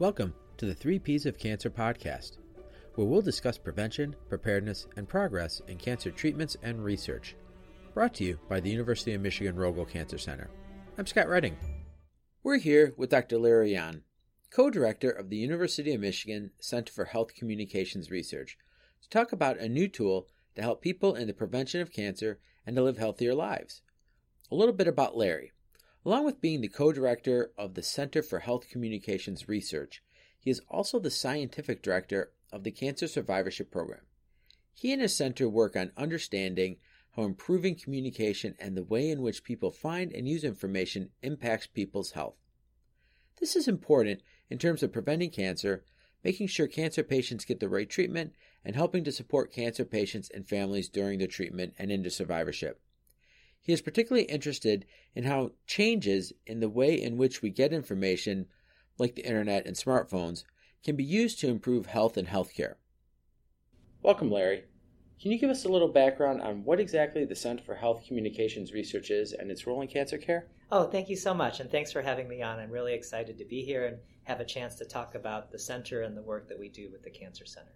Welcome to the Three Ps of Cancer podcast, where we'll discuss prevention, preparedness, and progress in cancer treatments and research. Brought to you by the University of Michigan Rogel Cancer Center. I'm Scott Redding. We're here with Dr. Larry An, co director of the University of Michigan Center for Health Communications Research, to talk about a new tool to help people in the prevention of cancer and to live healthier lives. A little bit about Larry. Along with being the co director of the Center for Health Communications Research, he is also the scientific director of the Cancer Survivorship Program. He and his center work on understanding how improving communication and the way in which people find and use information impacts people's health. This is important in terms of preventing cancer, making sure cancer patients get the right treatment, and helping to support cancer patients and families during their treatment and into survivorship. He is particularly interested in how changes in the way in which we get information, like the internet and smartphones, can be used to improve health and healthcare. Welcome, Larry. Can you give us a little background on what exactly the Center for Health Communications Research is and its role in cancer care? Oh, thank you so much, and thanks for having me on. I'm really excited to be here and have a chance to talk about the center and the work that we do with the Cancer Center.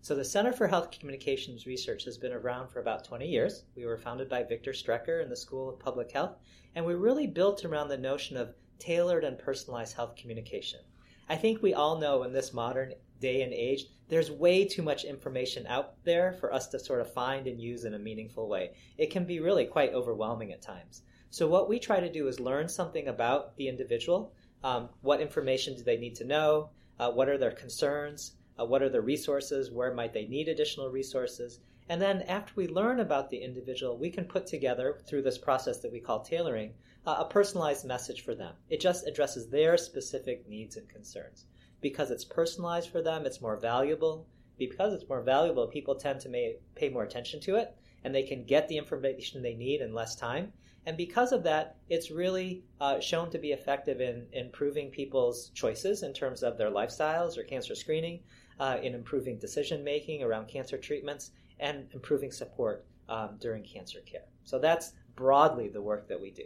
So, the Center for Health Communications Research has been around for about 20 years. We were founded by Victor Strecher in the School of Public Health, and we really built around the notion of tailored and personalized health communication. I think we all know in this modern day and age, there's way too much information out there for us to sort of find and use in a meaningful way. It can be really quite overwhelming at times. So, what we try to do is learn something about the individual. Um, what information do they need to know? Uh, what are their concerns? Uh, what are the resources? Where might they need additional resources? And then after we learn about the individual, we can put together, through this process that we call tailoring, uh, a personalized message for them. It just addresses their specific needs and concerns. Because it's personalized for them, it's more valuable. Because it's more valuable, people tend to may, pay more attention to it, and they can get the information they need in less time. And because of that, it's really uh, shown to be effective in improving people's choices in terms of their lifestyles or cancer screening, uh, in improving decision making around cancer treatments and improving support um, during cancer care. So that's broadly the work that we do.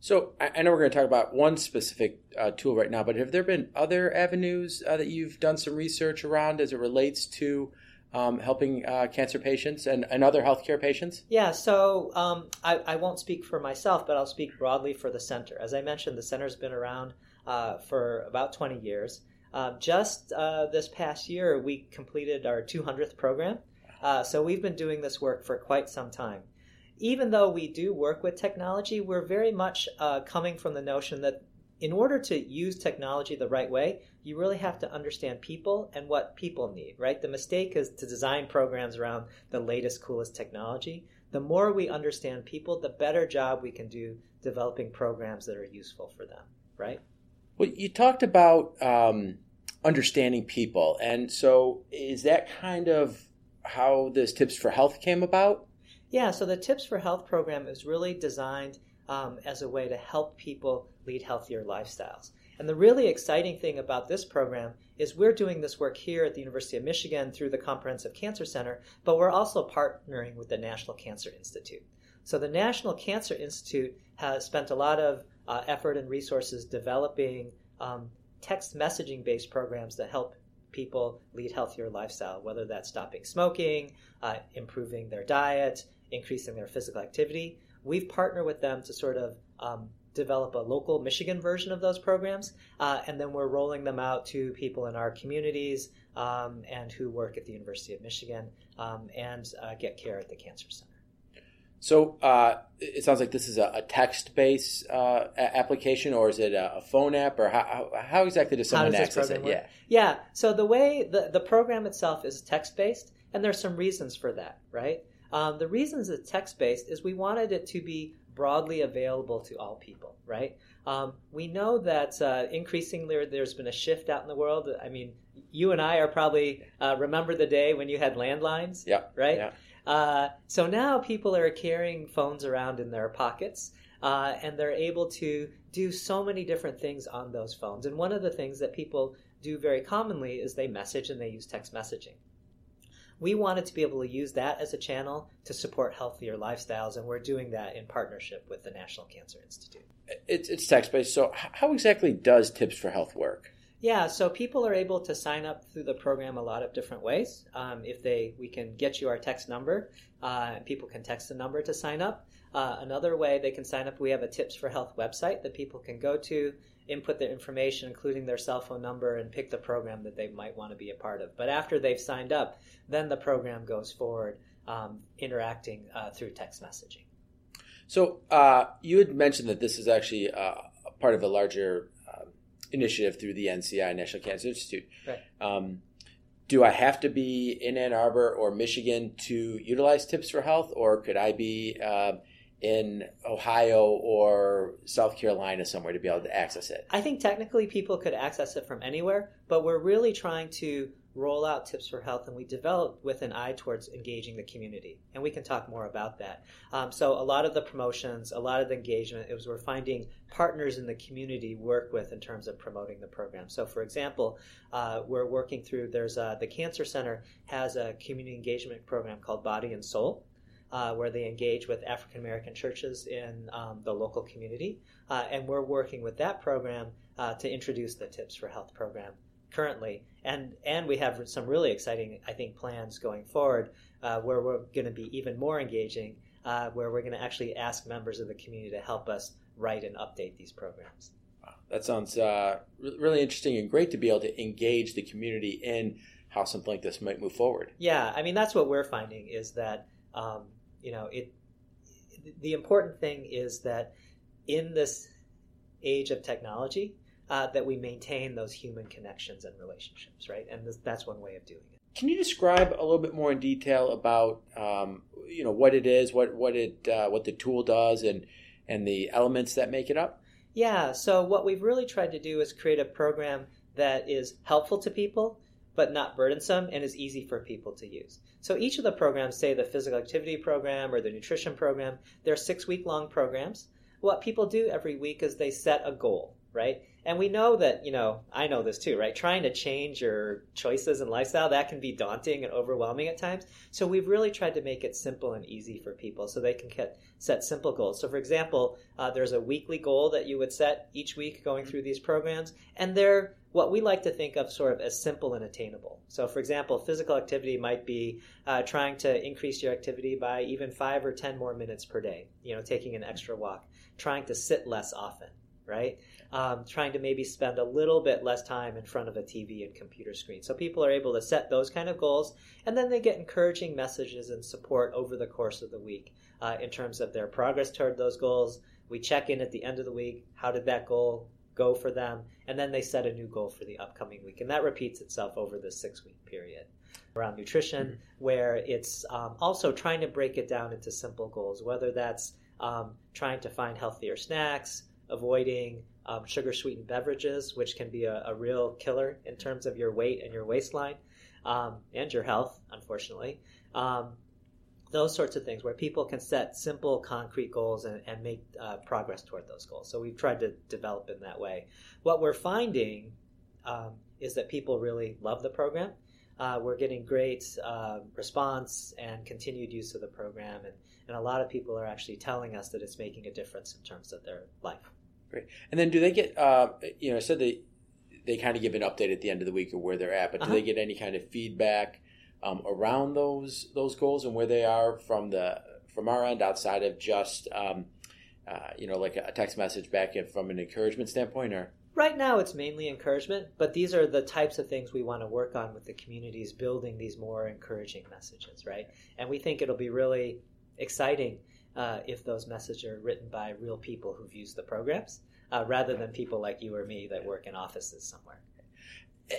So I know we're going to talk about one specific uh, tool right now, but have there been other avenues uh, that you've done some research around as it relates to um, helping uh, cancer patients and, and other healthcare patients? Yeah, so um, I, I, won't speak for myself, but I'll speak broadly for the center. As I mentioned, the center's been around uh, for about 20 years. Uh, just uh, this past year, we completed our 200th program. Uh, so we've been doing this work for quite some time. Even though we do work with technology, we're very much uh, coming from the notion that in order to use technology the right way, you really have to understand people and what people need, right? The mistake is to design programs around the latest, coolest technology. The more we understand people, the better job we can do developing programs that are useful for them, right? Well, you talked about um, understanding people, and so is that kind of how this Tips for Health came about? Yeah, so the Tips for Health program is really designed um, as a way to help people lead healthier lifestyles. And the really exciting thing about this program is we're doing this work here at the University of Michigan through the Comprehensive Cancer Center, but we're also partnering with the National Cancer Institute. So the National Cancer Institute has spent a lot of uh, effort and resources developing um, text messaging based programs that help people lead healthier lifestyle, whether that's stopping smoking, uh, improving their diet, increasing their physical activity. We've partnered with them to sort of um, develop a local Michigan version of those programs, uh, and then we're rolling them out to people in our communities um, and who work at the University of Michigan um, and uh, get care at the Cancer Center. So uh, it sounds like this is a, a text-based uh, application, or is it a, phone app, or how, how exactly does someone does access it? Work? Yeah, yeah. So the way the the program itself is text-based, and there's some reasons for that, right? Um, the reasons it's text-based is we wanted it to be broadly available to all people, right? Um, we know that uh, increasingly there's been a shift out in the world. I mean, you and I are probably uh, remember the day when you had landlines, yeah, right? Yeah. Uh, so now people are carrying phones around in their pockets. Uh, and they're able to do so many different things on those phones. And one of the things that people do very commonly is they message and they use text messaging. We wanted to be able to use that as a channel to support healthier lifestyles, and we're doing that in partnership with the National Cancer Institute. It's, it's text based. So, how exactly does Tips for Health work? Yeah, so people are able to sign up through the program a lot of different ways. Um, if they, we can get you our text number, uh, people can text the number to sign up. Uh, another way they can sign up, we have a Tips for Health website that people can go to, input their information, including their cell phone number, and pick the program that they might want to be a part of. But after they've signed up, then the program goes forward, um, interacting uh, through text messaging. So uh, you had mentioned that this is actually uh, part of a larger initiative through the NCI National Cancer Institute. Right. Um, do I have to be in Ann Arbor or Michigan to utilize Tips for Health, or could I be uh, in Ohio or South Carolina somewhere to be able to access it? I think technically people could access it from anywhere, but we're really trying to roll out tips for health and we develop with an eye towards engaging the community and we can talk more about that. Um, so a lot of the promotions a lot of the engagement is we're finding partners in the community work with in terms of promoting the program. So for example uh, we're working through there's a, the cancer center has a community engagement program called body and soul uh, where they engage with African American churches in um, the local community. Uh, and we're working with that program uh, to introduce the Tips for Health program currently, and and we have some really exciting, I think, plans going forward uh, where we're going to be even more engaging, uh, where we're going to actually ask members of the community to help us write and update these programs. Wow, that sounds uh, really interesting and great to be able to engage the community in how something like this might move forward. Yeah, I mean that's what we're finding is that um, you know it. The important thing is that in this age of technology, uh, that we maintain those human connections and relationships, right? And this, that's one way of doing it. Can you describe a little bit more in detail about um, you know what it is, what what it uh, what the tool does, and and the elements that make it up? Yeah. So what we've really tried to do is create a program that is helpful to people, but not burdensome and is easy for people to use. So each of the programs, say the physical activity program or the nutrition program, they're six week long programs. What people do every week is they set a goal, right? And we know that, you know, I know this too, right? Trying to change your choices and lifestyle, that can be daunting and overwhelming at times. So we've really tried to make it simple and easy for people so they can get, set simple goals. So, for example, uh, there's a weekly goal that you would set each week going through these programs, and they're what we like to think of sort of as simple and attainable. So, for example, physical activity might be uh, trying to increase your activity by even five or 10 more minutes per day, you know, taking an extra walk, trying to sit less often, right? Um, trying to maybe spend a little bit less time in front of a TV and computer screen. So people are able to set those kind of goals, and then they get encouraging messages and support over the course of the week uh, in terms of their progress toward those goals. We check in at the end of the week. How did that goal go for them? And then they set a new goal for the upcoming week. And that repeats itself over the six week period. Around nutrition, mm-hmm. where it's um, also trying to break it down into simple goals, whether that's um, trying to find healthier snacks, avoiding um, sugar sweetened beverages, which can be a, a, real killer in terms of your weight and your waistline um, and your health, unfortunately. Um, those sorts of things where people can set simple, concrete goals and, and make uh, progress toward those goals. So we've tried to develop in that way. What we're finding um, is that people really love the program. Uh, we're getting great uh, response and continued use of the program, and, and a lot of people are actually telling us that it's making a difference in terms of their life. Great. And then do they get, uh, you know, I said they, they kind of give an update at the end of the week of where they're at, but do uh-huh. they get any kind of feedback um, around those those goals and where they are from the from our end outside of just um, uh, you know like a text message back in from an encouragement standpoint or right now it's mainly encouragement but these are the types of things we want to work on with the communities building these more encouraging messages right and we think it'll be really exciting uh, if those messages are written by real people who've used the programs uh, rather than people like you or me that work in offices somewhere.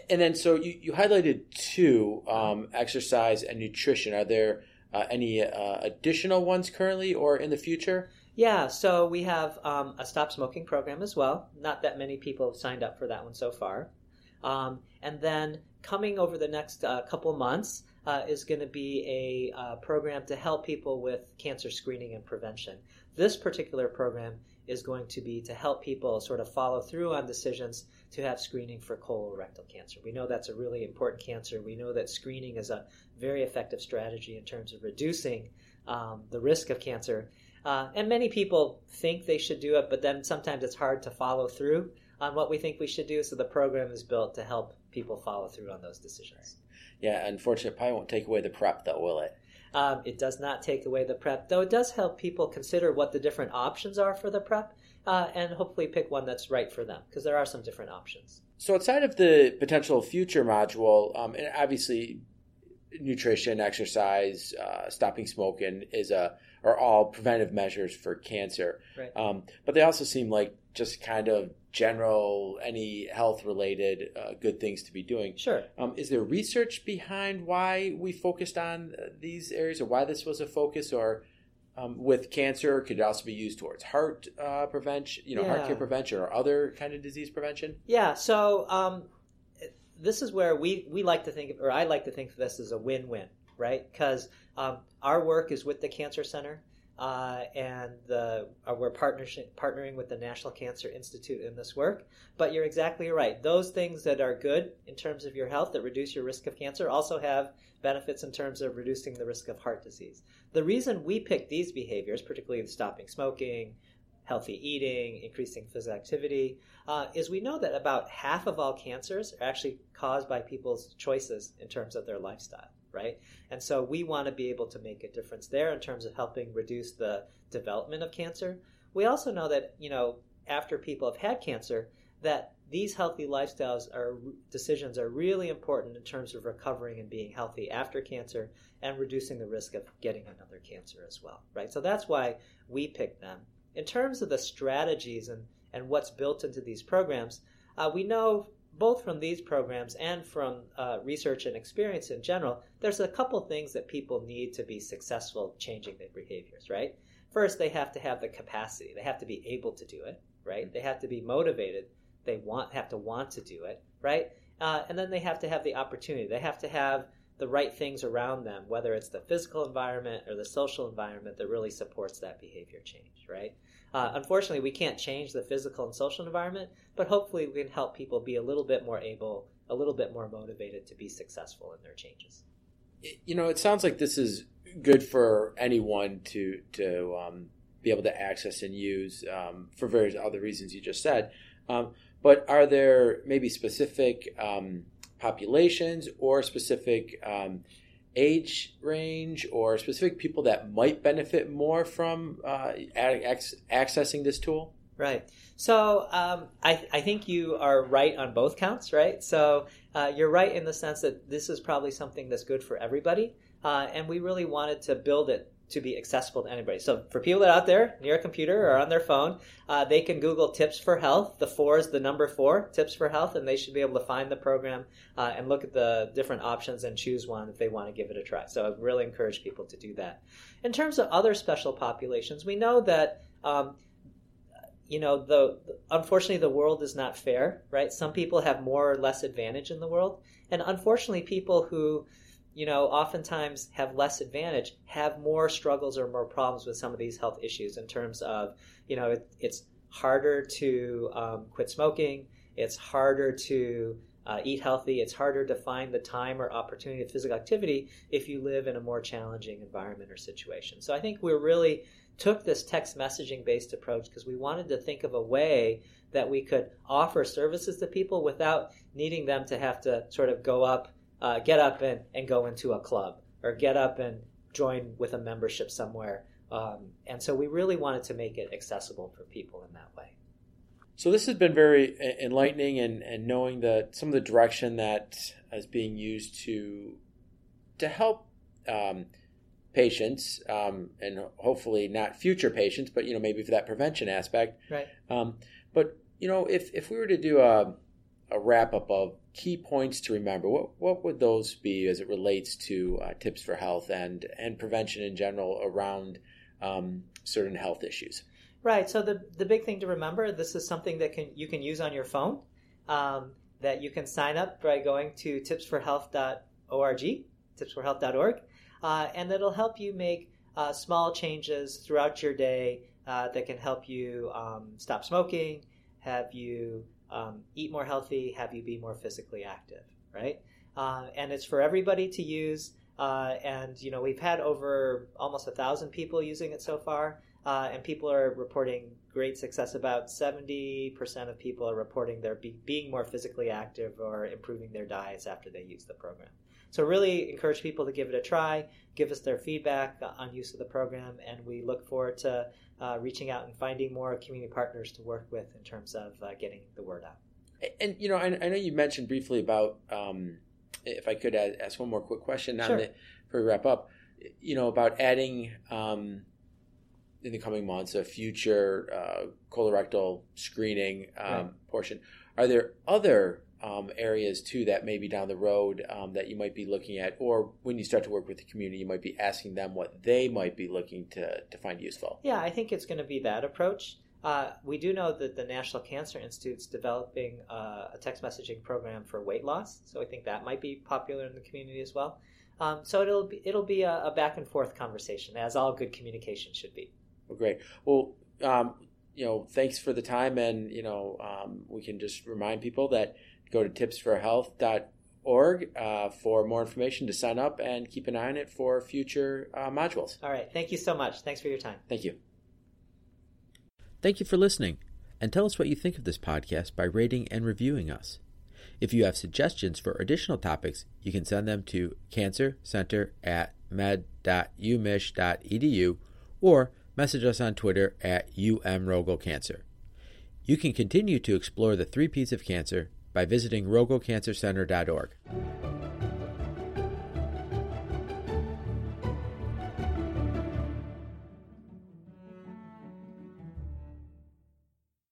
And then, so you, you highlighted two um, exercise and nutrition. Are there uh, any uh, additional ones currently or in the future? Yeah, so we have um, a stop smoking program as well. Not that many people have signed up for that one so far. Um, and then coming over the next uh, couple months, uh, is going to be a uh, program to help people with cancer screening and prevention. This particular program is going to be to help people sort of follow through on decisions to have screening for colorectal cancer. We know that's a really important cancer. We know that screening is a very effective strategy in terms of reducing um, the risk of cancer. Uh, and many people think they should do it, but then sometimes it's hard to follow through on what we think we should do. So the program is built to help people follow through on those decisions. Yeah, unfortunately, probably won't take away the prep, though, will it? Um, it does not take away the prep, though it does help people consider what the different options are for the prep uh, and hopefully pick one that's right for them because there are some different options. So, outside of the potential future module, um, and obviously nutrition, exercise, uh, stopping smoking is a are all preventive measures for cancer. Right. Um, but they also seem like just kind of general, any health related uh, good things to be doing. Sure. Um, is there research behind why we focused on uh, these areas, or why this was a focus, or um, with cancer could it also be used towards heart uh, prevention, you know, Yeah. heart care prevention, or other kind of disease prevention? Yeah, so um, this is where we, we like to think, of, or I like to think of this as a win win, right? Because um, our work is with the Cancer Center, uh, and the, uh, we're partnering with the National Cancer Institute in this work. But you're exactly right. Those things that are good in terms of your health that reduce your risk of cancer also have benefits in terms of reducing the risk of heart disease. The reason we pick these behaviors, particularly stopping smoking, healthy eating, increasing physical activity, uh, is we know that about half of all cancers are actually caused by people's choices in terms of their lifestyle, right? And so we want to be able to make a difference there in terms of helping reduce the development of cancer. We also know that, you know, after people have had cancer, that these healthy lifestyles are decisions are really important in terms of recovering and being healthy after cancer and reducing the risk of getting another cancer as well, right? So that's why we picked them. In terms of the strategies and, and what's built into these programs, uh, we know both from these programs and from uh, research and experience in general, there's a couple things that people need to be successful changing their behaviors, right? First, they have to have the capacity. They have to be able to do it, right? They have to be motivated. They want have to want to do it, right? Uh, and then they have to have the opportunity. They have to have the right things around them, whether it's the physical environment or the social environment that really supports that behavior change, right? Uh, unfortunately, we can't change the physical and social environment, but hopefully we can help people be a little bit more able, a little bit more motivated to be successful in their changes. You know, it sounds like this is good for anyone to to um, be able to access and use um, for various other reasons you just said. Um, but are there maybe specific um, populations or specific um, age range or specific people that might benefit more from uh, ac- accessing this tool? Right. So um, I, I think you are right on both counts, right? So uh, you're right in the sense that this is probably something that's good for everybody. Uh, and we really wanted to build it to be accessible to anybody. So for people that are out there near a computer or on their phone, uh, they can Google Tips for Health. The four is the number four, Tips for Health, and they should be able to find the program uh, and look at the different options and choose one if they want to give it a try. So I really encourage people to do that. In terms of other special populations, we know that. Um, you know the unfortunately the world is not fair right some people have more or less advantage in the world and unfortunately people who you know oftentimes have less advantage have more struggles or more problems with some of these health issues in terms of you know it, it's harder to um, quit smoking it's harder to uh, eat healthy it's harder to find the time or opportunity of physical activity if you live in a more challenging environment or situation. So i think we're really took this text messaging based approach because we wanted to think of a way that we could offer services to people without needing them to have to sort of go up, uh, get up and, and go into a club or get up and join with a membership somewhere. Um, and so we really wanted to make it accessible for people in that way. So this has been very enlightening, and, and knowing that some of the direction that is being used to to help um, patients, um, and hopefully not future patients, but you know maybe for that prevention aspect. Right. Um, but you know, if if we were to do a a wrap up of key points to remember, what what would those be as it relates to uh, tips for health and and prevention in general around um, certain health issues? Right. So the the big thing to remember, this is something that can you can use on your phone. Um, that you can sign up by going to tips4health.org, tips4health.org, uh, and that'll help you make uh, small changes throughout your day uh, that can help you um, stop smoking, have you um, eat more healthy, have you be more physically active, right? Uh, and it's for everybody to use. Uh, and you know we've had over almost a thousand people using it so far, uh, and people are reporting great success. About 70% of people are reporting they're be, being more physically active or improving their diets after they use the program. So, really encourage people to give it a try, give us their feedback on use of the program, and we look forward to uh, reaching out and finding more community partners to work with in terms of uh, getting the word out. And, you know, I, I know you mentioned briefly about, um, if I could ask one more quick question on sure. the, before we wrap up, you know, about adding um, in the coming months a future uh, colorectal screening um, right. portion. Are there other um, areas too that maybe down the road um, that you might be looking at, or when you start to work with the community, you might be asking them what they might be looking to, to find useful? Yeah, I think it's going to be that approach. Uh, we do know that the National Cancer Institute is developing uh, a text messaging program for weight loss, so I think that might be popular in the community as well. Um, so it'll be it'll be a, a, back and forth conversation, as all good communication should be. Well, great. Well, um, you know, thanks for the time, and you know, um, we can just remind people that go to tips4health.org uh, for more information to sign up and keep an eye on it for future uh, modules. All right. Thank you so much. Thanks for your time. Thank you. Thank you for listening, and tell us what you think of this podcast by rating and reviewing us. If you have suggestions for additional topics, you can send them to cancercenter at med.umich.edu or message us on Twitter at umrogelcancer. You can continue to explore the three P's of cancer by visiting rogelcancercenter.org.